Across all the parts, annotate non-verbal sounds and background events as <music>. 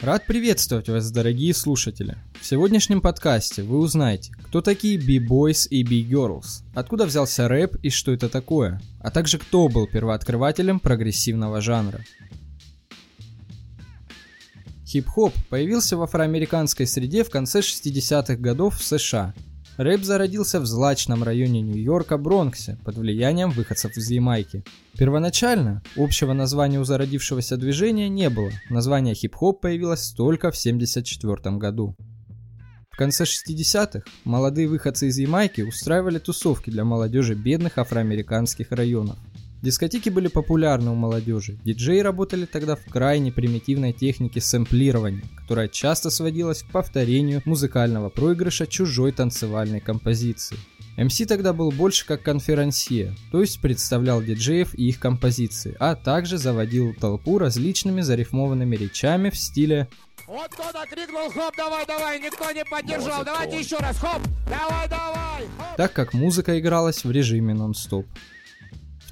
Рад приветствовать вас, дорогие слушатели. В сегодняшнем подкасте вы узнаете, кто такие B-Boys и B-Girls, откуда взялся рэп и что это такое, а также кто был первооткрывателем прогрессивного жанра. Хип-хоп появился в афроамериканской среде в конце 60-х годов в США – Рэп зародился в злачном районе Нью-Йорка Бронксе под влиянием выходцев из Ямайки. Первоначально общего названия у зародившегося движения не было, название хип-хоп появилось только в 1974 году. В конце 60-х молодые выходцы из Ямайки устраивали тусовки для молодежи бедных афроамериканских районов. Дискотеки были популярны у молодежи. Диджеи работали тогда в крайне примитивной технике сэмплирования, которая часто сводилась к повторению музыкального проигрыша чужой танцевальной композиции. МС тогда был больше как конферансье, то есть представлял диджеев и их композиции, а также заводил толпу различными зарифмованными речами в стиле вот кто-то крикнул хоп, давай, давай, никто не поддержал, давайте еще раз, хоп, давай, давай, хоп. Так как музыка игралась в режиме нон-стоп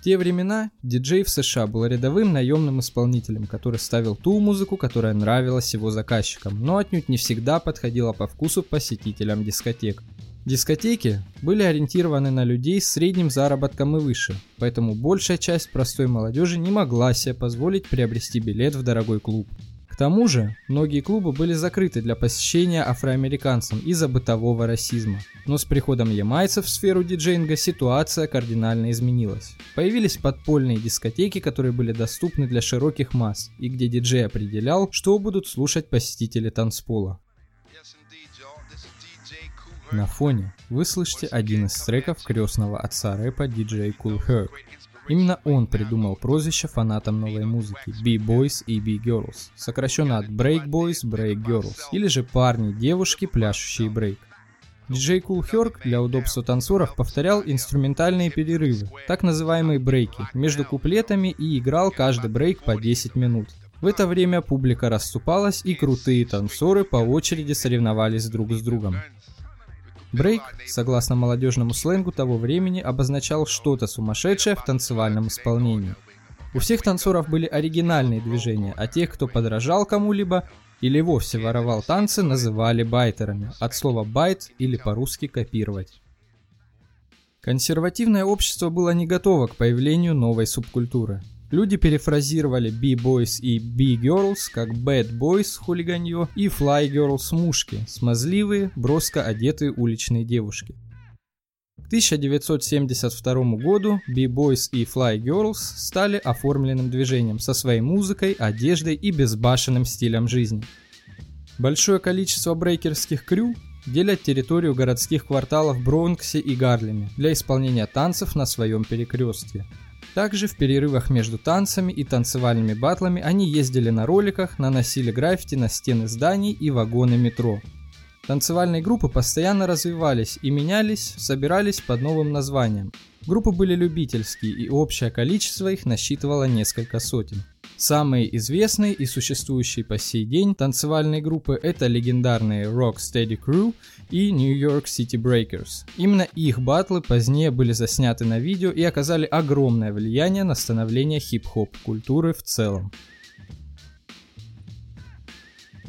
те времена диджей в США был рядовым наемным исполнителем, который ставил ту музыку, которая нравилась его заказчикам, но отнюдь не всегда подходила по вкусу посетителям дискотек. Дискотеки были ориентированы на людей с средним заработком и выше, поэтому большая часть простой молодежи не могла себе позволить приобрести билет в дорогой клуб. К тому же, многие клубы были закрыты для посещения афроамериканцам из-за бытового расизма. Но с приходом ямайцев в сферу диджейнга ситуация кардинально изменилась. Появились подпольные дискотеки, которые были доступны для широких масс, и где диджей определял, что будут слушать посетители танцпола. На фоне вы слышите один из треков крестного отца рэпа DJ Cool Herc. Именно он придумал прозвище фанатам новой музыки B-Boys и B-Girls, сокращенно от Break Boys, Break Girls, или же парни, девушки, пляшущие брейк. Диджей Cool Herc для удобства танцоров повторял инструментальные перерывы, так называемые брейки, между куплетами и играл каждый брейк по 10 минут. В это время публика расступалась и крутые танцоры по очереди соревновались друг с другом. Брейк, согласно молодежному сленгу того времени, обозначал что-то сумасшедшее в танцевальном исполнении. У всех танцоров были оригинальные движения, а тех, кто подражал кому-либо или вовсе воровал танцы, называли байтерами, от слова байт или по-русски копировать. Консервативное общество было не готово к появлению новой субкультуры. Люди перефразировали B-Boys и B-Girls как Bad Boys хулиганье и Fly Girls мушки, смазливые, броско одетые уличные девушки. К 1972 году B-Boys и Fly Girls стали оформленным движением со своей музыкой, одеждой и безбашенным стилем жизни. Большое количество брейкерских крю делят территорию городских кварталов Бронксе и Гарлеме для исполнения танцев на своем перекрестке – также в перерывах между танцами и танцевальными батлами они ездили на роликах, наносили граффити на стены зданий и вагоны метро. Танцевальные группы постоянно развивались и менялись, собирались под новым названием. Группы были любительские и общее количество их насчитывало несколько сотен. Самые известные и существующие по сей день танцевальные группы это легендарные Rock Steady Crew и New York City Breakers. Именно их батлы позднее были засняты на видео и оказали огромное влияние на становление хип-хоп культуры в целом.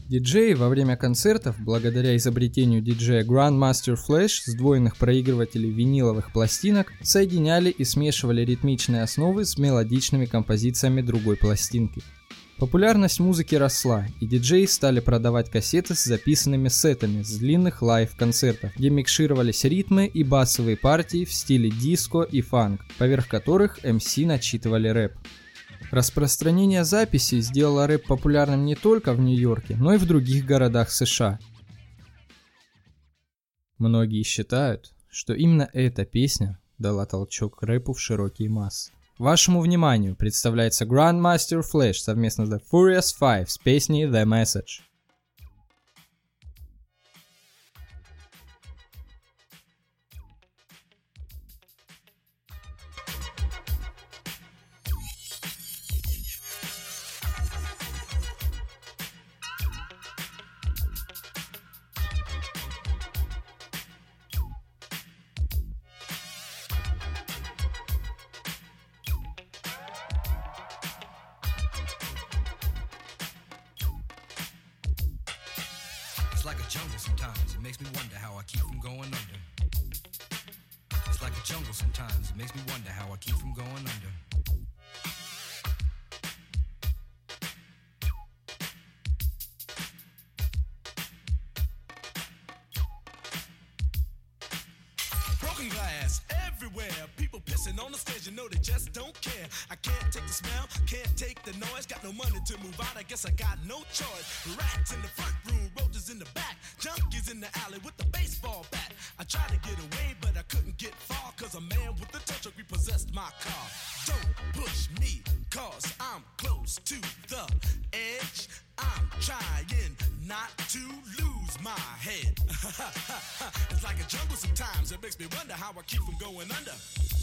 Диджеи во время концертов, благодаря изобретению диджея Grandmaster Flash сдвоенных проигрывателей виниловых пластинок, соединяли и смешивали ритмичные основы с мелодичными композициями другой пластинки. Популярность музыки росла, и диджеи стали продавать кассеты с записанными сетами с длинных лайв-концертов, где микшировались ритмы и басовые партии в стиле диско и фанк, поверх которых MC начитывали рэп. Распространение записей сделало рэп популярным не только в Нью-Йорке, но и в других городах США. Многие считают, что именно эта песня дала толчок рэпу в широкие массы. Вашему вниманию представляется Grandmaster Flash совместно с The Furious Five с песней The Message. Glass everywhere. People pissing on the stage, you know they just don't care. I can't take the smell, can't take the noise. Got no money to move out, I guess I got no choice. Rats in the front room, roaches in the back, junkies in the alley with the baseball bat. I tried to get away, but I couldn't get far, cause a man with a tow truck repossessed my car. Don't push me, cause I'm close to the edge. I'm trying not to lose my head. <laughs> it's like a jungle sometimes. It makes me wonder how I keep from going under.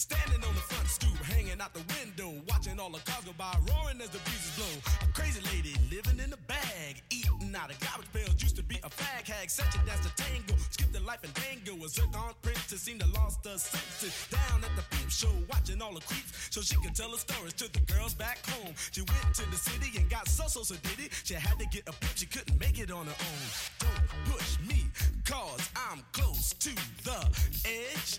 Standing on the front stoop, hanging out the window, watching all the cars go by, roaring as the breezes blow. A crazy lady living in a bag, eating out of garbage pails. Used to be a fag hag, such a dance to tango. Skipped the life and dango. A zircon princess seemed to lost her senses. Down at the peep show, watching all the creeps, so she could tell her stories to the girls back home. She went to the city and got so so so did it. She had to get a pimp, she couldn't make it on her own. Don't push me, cause I'm close to the edge.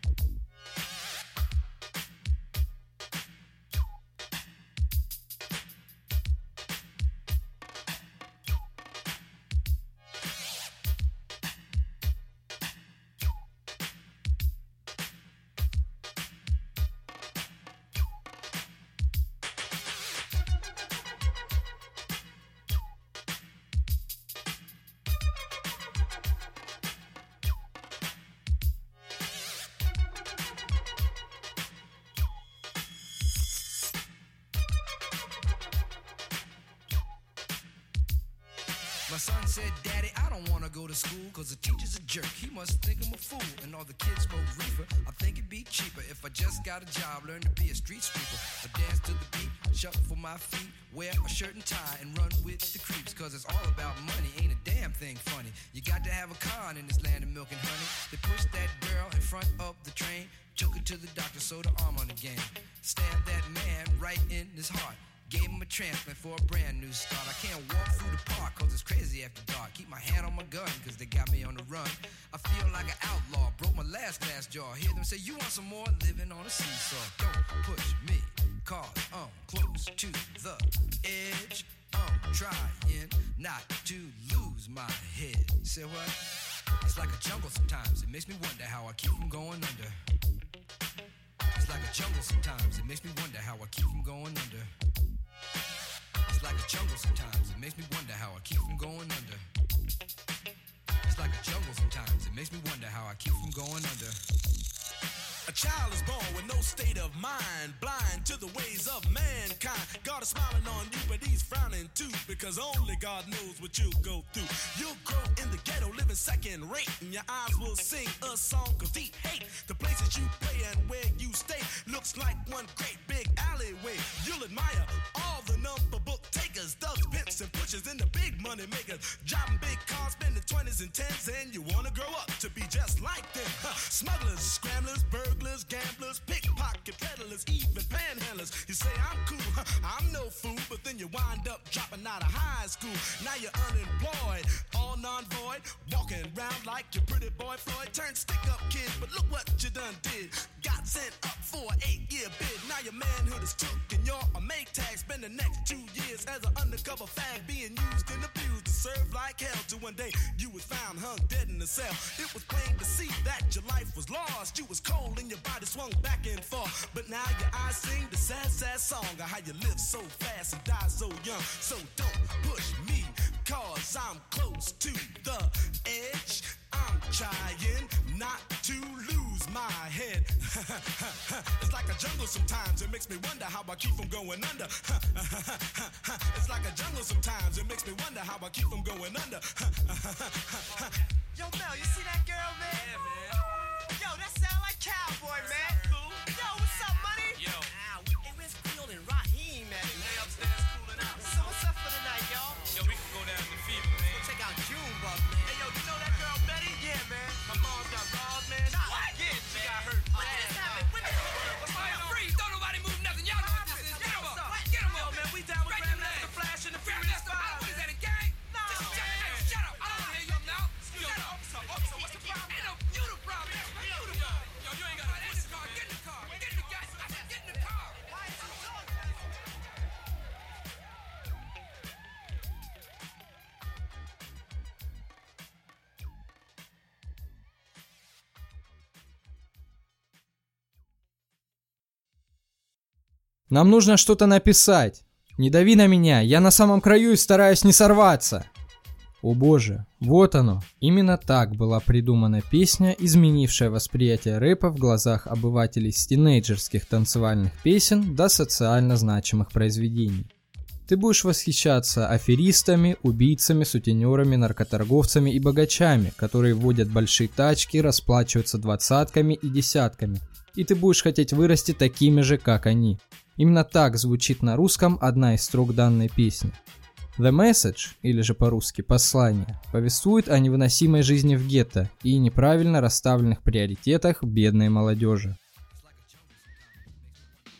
Shirt and tie and run with the creeps cause it's all about money. Ain't a damn thing funny. You got to have a con in this land of milk and honey. They pushed that girl in front of the train, took her to the doctor, sewed her arm on again. Stabbed that man right in his heart. Gave him a transplant for a brand new start. I can't walk through the park cause it's crazy after dark. Keep my hand on my gun cause they got me on the run. I feel like an outlaw. Broke my last glass jaw. Hear them say, You want some more? Living on a seesaw. Don't push me cause I'm close to the edge. I'm trying not to lose my head. Say what? It's like a jungle sometimes. It makes me wonder how I keep from going under. It's like a jungle sometimes. It makes me wonder how I keep from going under. It's like a jungle sometimes. It makes me wonder how I keep from going under. It's like a jungle sometimes. It makes me wonder how I keep from going under. A child is born with no state of mind, blind to the ways of mankind. God is smiling on you, but he's frowning too, because only God knows what you'll go through. You'll grow in the ghetto, living second rate, and your eyes will sing a song of deep hate. The places you play and where you stay looks like one great big alleyway. You'll admire all the number book takers, thugs, pimps, and pushers, and the big money makers. Driving big cars, spending 20s and 10s, and you wanna grow up to be just like them. Smugglers, scramblers, burglars, gamblers, pickpocket peddlers, even panhandlers. You say I'm cool, I'm no fool, but then you wind up dropping out of high school. Now you're unemployed, all non-void, walking around like your pretty boy Floyd. Turned stick-up kid, but look what you done did. Got sent up for an eight-year bid. Now your manhood is took and you're a make tag. Spend the next two years as an undercover fag, being used and abused to serve like hell. Till one day you was found hung dead in a cell. It was plain to see that your life was lost. You was cold and your body swung back and forth. But now your eyes sing the sad, sad song of how you live so fast and die so young. So don't push me, cause I'm close to the edge. I'm trying not to lose my head. <laughs> it's like a jungle sometimes, it makes me wonder how I keep from going under. <laughs> it's like a jungle sometimes, it makes me wonder how I keep from going under. <laughs> Yo, Mel, you see that girl, man? Yeah, man. Yo, that sound like cowboy, man. Нам нужно что-то написать. Не дави на меня, я на самом краю и стараюсь не сорваться. О боже, вот оно. Именно так была придумана песня, изменившая восприятие рэпа в глазах обывателей с тинейджерских танцевальных песен до социально значимых произведений. Ты будешь восхищаться аферистами, убийцами, сутенерами, наркоторговцами и богачами, которые водят большие тачки, расплачиваются двадцатками и десятками. И ты будешь хотеть вырасти такими же, как они. Именно так звучит на русском одна из строк данной песни. The Message, или же по-русски «Послание», повествует о невыносимой жизни в гетто и неправильно расставленных приоритетах бедной молодежи.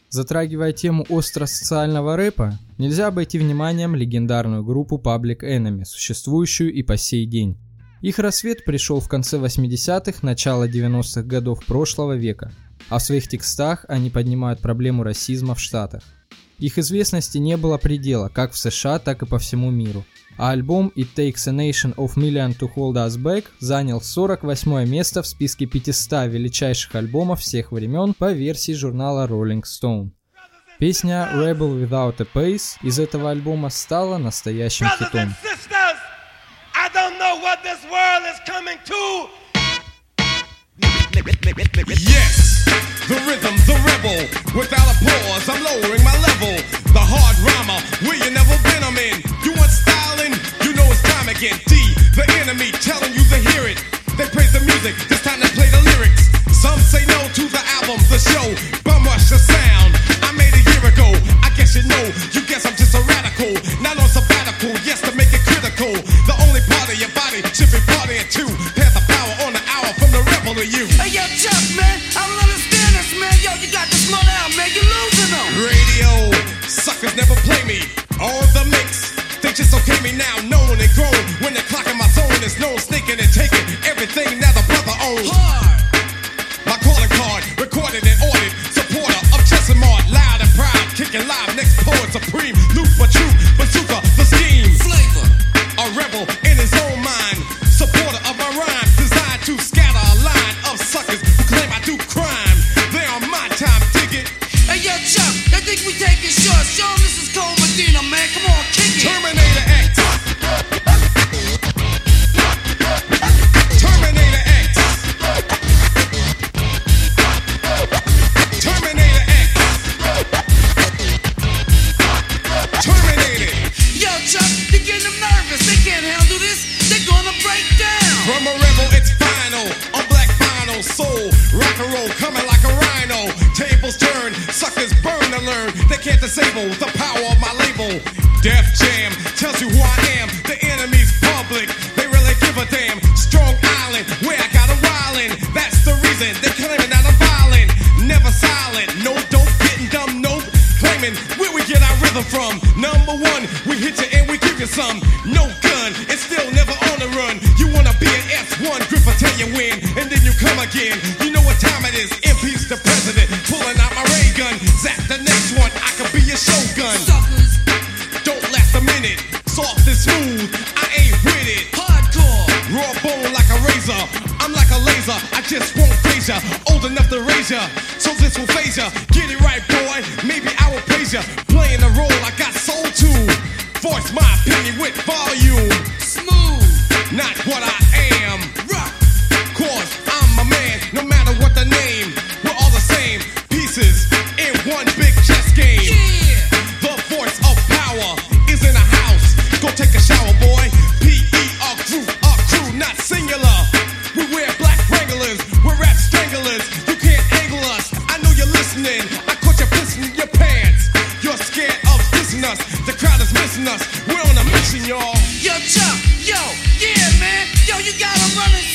Затрагивая тему остро-социального рэпа, нельзя обойти вниманием легендарную группу Public Enemy, существующую и по сей день. Их рассвет пришел в конце 80-х, начало 90-х годов прошлого века, а в своих текстах они поднимают проблему расизма в Штатах. Их известности не было предела как в США, так и по всему миру. А альбом It Takes a Nation of Million to Hold Us Back занял 48 место в списке 500 величайших альбомов всех времен по версии журнала Rolling Stone. Песня Rebel Without a Pace из этого альбома стала настоящим Brothers хитом. and sisters, I don't know what this world is coming to. Yes, the rhythm's a rebel. Without a pause, I'm lowering my level. The hard rhymer, where you never been, I'm in. You want styling? You know it's time again. D, the enemy, telling you to hear it. They praise the music, it's time to play the lyrics. Some say no to the album, the show. Bum rush the sound. I made a year ago. I guess you know. You guess I'm just a radical. Not on sabbatical, yes, to make it critical. The only part of your body should be partying too. Never play me. All the from. Number one, we hit you and we give you some. No gun, it's still never on the run. You wanna be an S1, grip will tell you when, and then you come again. You know what time it is. Impeach the president, pulling out my ray gun. Zap the next one, I could be a shogun. Suckers, Don't last a minute, soft and smooth. I ain't with it. hardcore. Raw bone like a razor. I'm like a laser. I just won't phase ya. Old enough to raise ya. So this will phase ya. Get it right, boy. Us. The crowd is missing us. We're on a mission, y'all. Yo, Chuck, yo, yeah, man. Yo, you got 'em running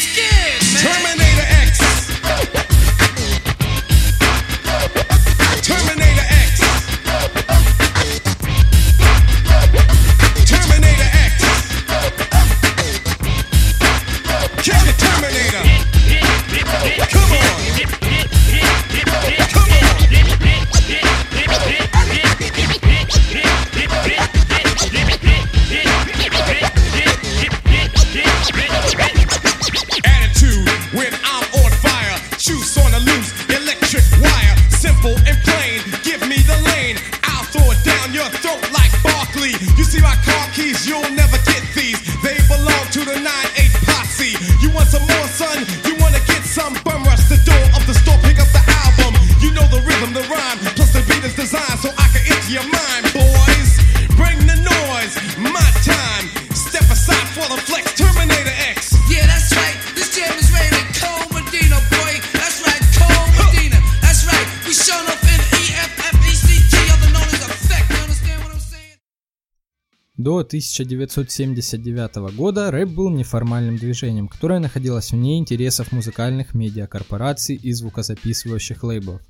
До 1979 года рэп был неформальным движением, которое находилось вне интересов музыкальных медиакорпораций и звукозаписывающих лейблов.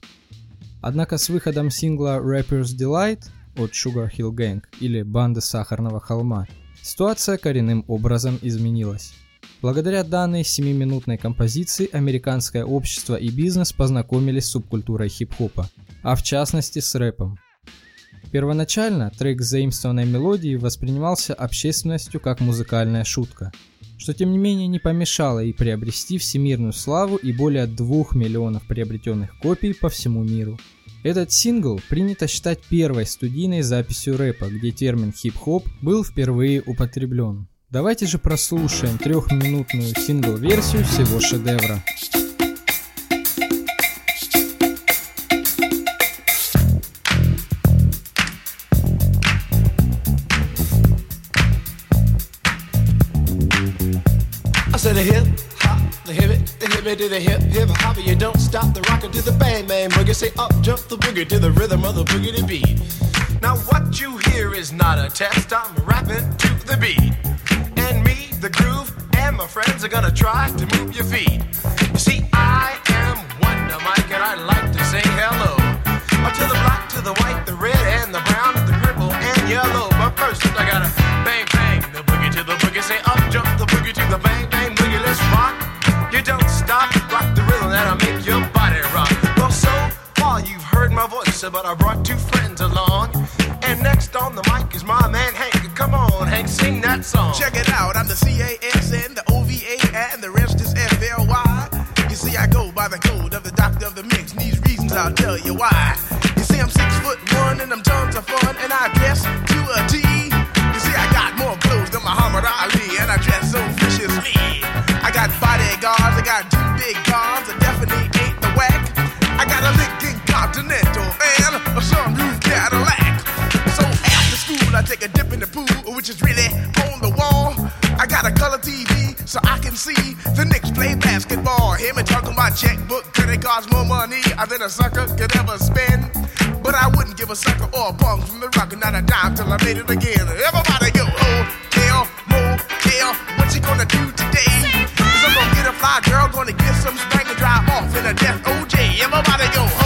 Однако с выходом сингла Rapper's Delight от Sugar Hill Gang или Банды Сахарного Холма ситуация коренным образом изменилась. Благодаря данной 7-минутной композиции американское общество и бизнес познакомились с субкультурой хип-хопа, а в частности с рэпом. Первоначально трек с заимствованной мелодией воспринимался общественностью как музыкальная шутка, что тем не менее не помешало и приобрести всемирную славу и более 2 миллионов приобретенных копий по всему миру. Этот сингл принято считать первой студийной записью рэпа, где термин хип-хоп был впервые употреблен. Давайте же прослушаем трехминутную сингл-версию всего шедевра. I the hip hop, the hip it, the hip it to the hip hip hop. You don't stop the rocker to the bang bang boogie. Say up jump the boogie to the rhythm of the boogie to beat. Now what you hear is not a test. I'm rapping to the beat, and me, the groove, and my friends are gonna try to move your feet. You see, I am Wonder Mike, and I like to say hello but I brought two friends along. And next on the mic is my man Hank. Come on, Hank, sing that song. Check it out, I'm the C-A-S-N, the O-V-A, and the rest is F-L-Y. You see, I go by the code of the doctor of the mix, and these reasons I'll tell you why. You see, I'm six foot one, and I'm tons of fun, and I dress to a T. You see, I got more clothes than Muhammad Ali, and I dress so viciously. I got bodyguards, I got two big cars, Him and talking my checkbook, credit cards more money uh, than a sucker could ever spend. But I wouldn't give a sucker or a punk from the rock, not a dime till I made it again. Everybody go, hotel, motel, what you gonna do today? Cause I'm gonna get a fly girl, gonna get some spank and drive off in a death OJ. Everybody go,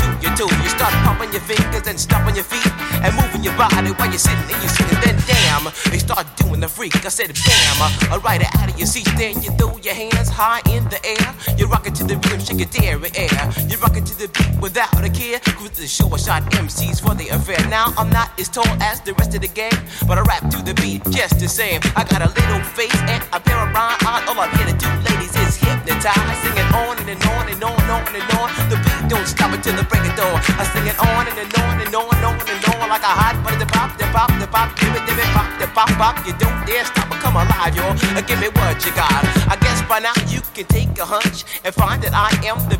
toe. You start pumping your fingers and stomping your feet and moving your body while you're sitting and you're sitting. Then damn, they start doing the freak. I said bam, ride it out of your seat. Then you throw your hands high in the air. You rock it to the rhythm, shake your dairy air. You rock it to the beat without a care. Cruise the show, I shot MCs for the affair. Now I'm not as tall as the rest of the gang, but I rap to the beat just the same. I got a little face and a pair of rhyme eyes. All I'm here to do, ladies, is hypnotize. Singing on and, and on and on and on and on. The beat don't stop until the break of dawn. I sing it on and, and on and on and on and on like a hot butter. The pop, the pop, the pop, give it, give it, pop, the pop, pop. You don't dare stop or come alive, y'all. Uh, give me what you got. I guess by now you can take a hunch and find that I am the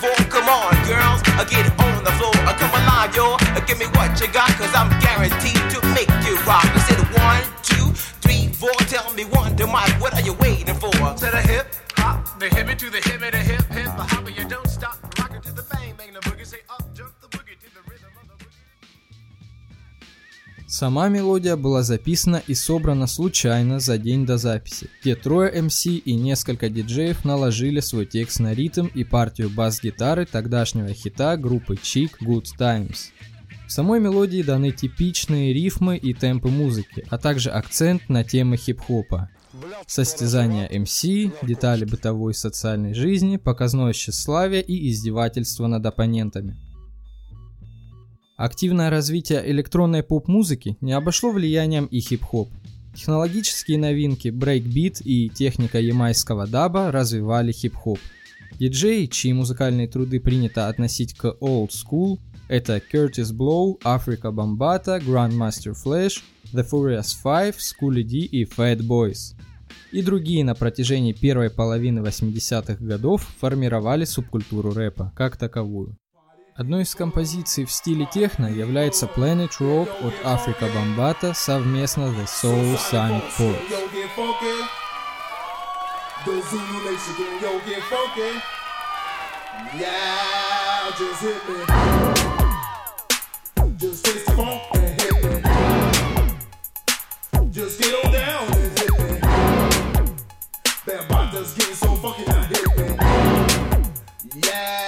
Come on, girls. I get it on the floor. I come alive, yo. Uh, Give me what you got, cause I'm guaranteed to make you rock. I said one, two, three, four. Tell me one, to Mike, what are you waiting for? To the hip hop, the hippie to the hip, the hip Сама мелодия была записана и собрана случайно за день до записи, где трое MC и несколько диджеев наложили свой текст на ритм и партию бас-гитары тогдашнего хита группы Chic Good Times. В самой мелодии даны типичные рифмы и темпы музыки, а также акцент на темы хип-хопа. Состязания MC, детали бытовой и социальной жизни, показное тщеславие и издевательство над оппонентами. Активное развитие электронной поп-музыки не обошло влиянием и хип-хоп. Технологические новинки, брейкбит и техника ямайского даба развивали хип-хоп. Диджеи, чьи музыкальные труды принято относить к old school, это Curtis Blow, Africa Bambata, Grandmaster Flash, The Furious Five, Schooly D и Fat Boys. И другие на протяжении первой половины 80-х годов формировали субкультуру рэпа как таковую. Одной из композиций в стиле техно является Planet Rock от Africa Bambata совместно The Soul Sonic me. Yeah,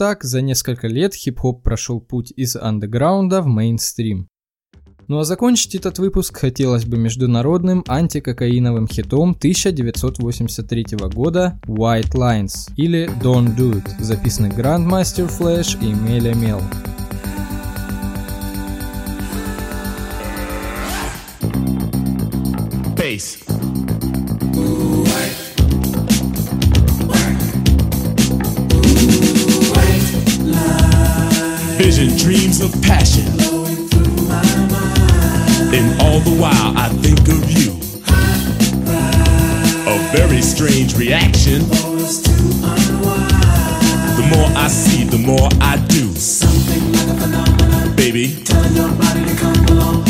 так, за несколько лет хип-хоп прошел путь из андеграунда в мейнстрим. Ну а закончить этот выпуск хотелось бы международным антикокаиновым хитом 1983 года White Lines или Don't Do It, записанный Grandmaster Flash и Меля Мел. Bass. all the while I think of you. A very strange reaction. The more I see, the more I do. Something like a phenomenon. Baby, tell your body to come along.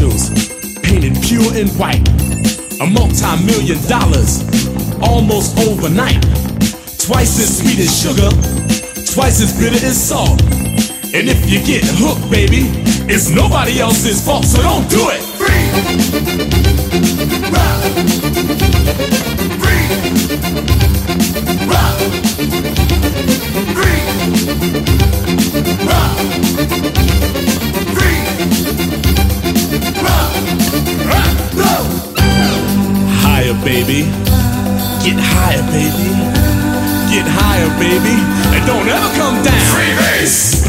Magic painted pure and white. A multi million dollars almost overnight. Twice as sweet as sugar, twice as bitter as salt. And if you get hooked, baby, it's nobody else's fault, so don't do it. Higher, baby. Get higher, baby. Get higher, baby. And don't ever come down. Freebase!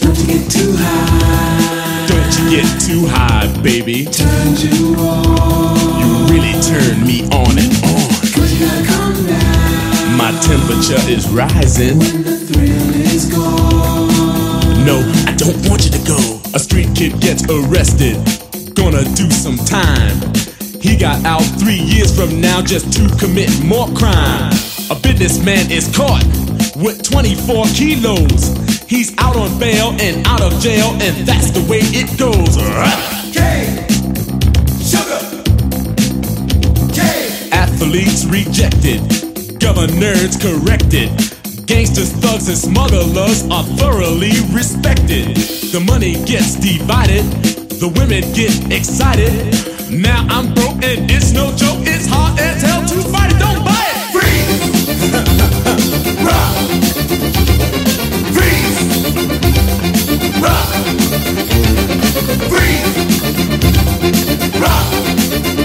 Don't you get too high. Don't you get too high, baby. Turn you on. You really turn me on and on. Cause you gotta come down. My temperature is rising. When the thrill is gone. No, I don't want you to go. A street kid gets arrested. Gonna do some time. He got out three years from now just to commit more crime. A businessman is caught with 24 kilos. He's out on bail and out of jail, and that's the way it goes. K. Sugar. K. Athletes rejected, governors corrected. Gangsters, thugs, and smugglers are thoroughly respected. The money gets divided, the women get excited. Now I'm broke and it's no joke. It's hard as hell to fight it. Don't buy it. Freeze. <laughs> Rock. Freeze. Rock. Freeze. Rock.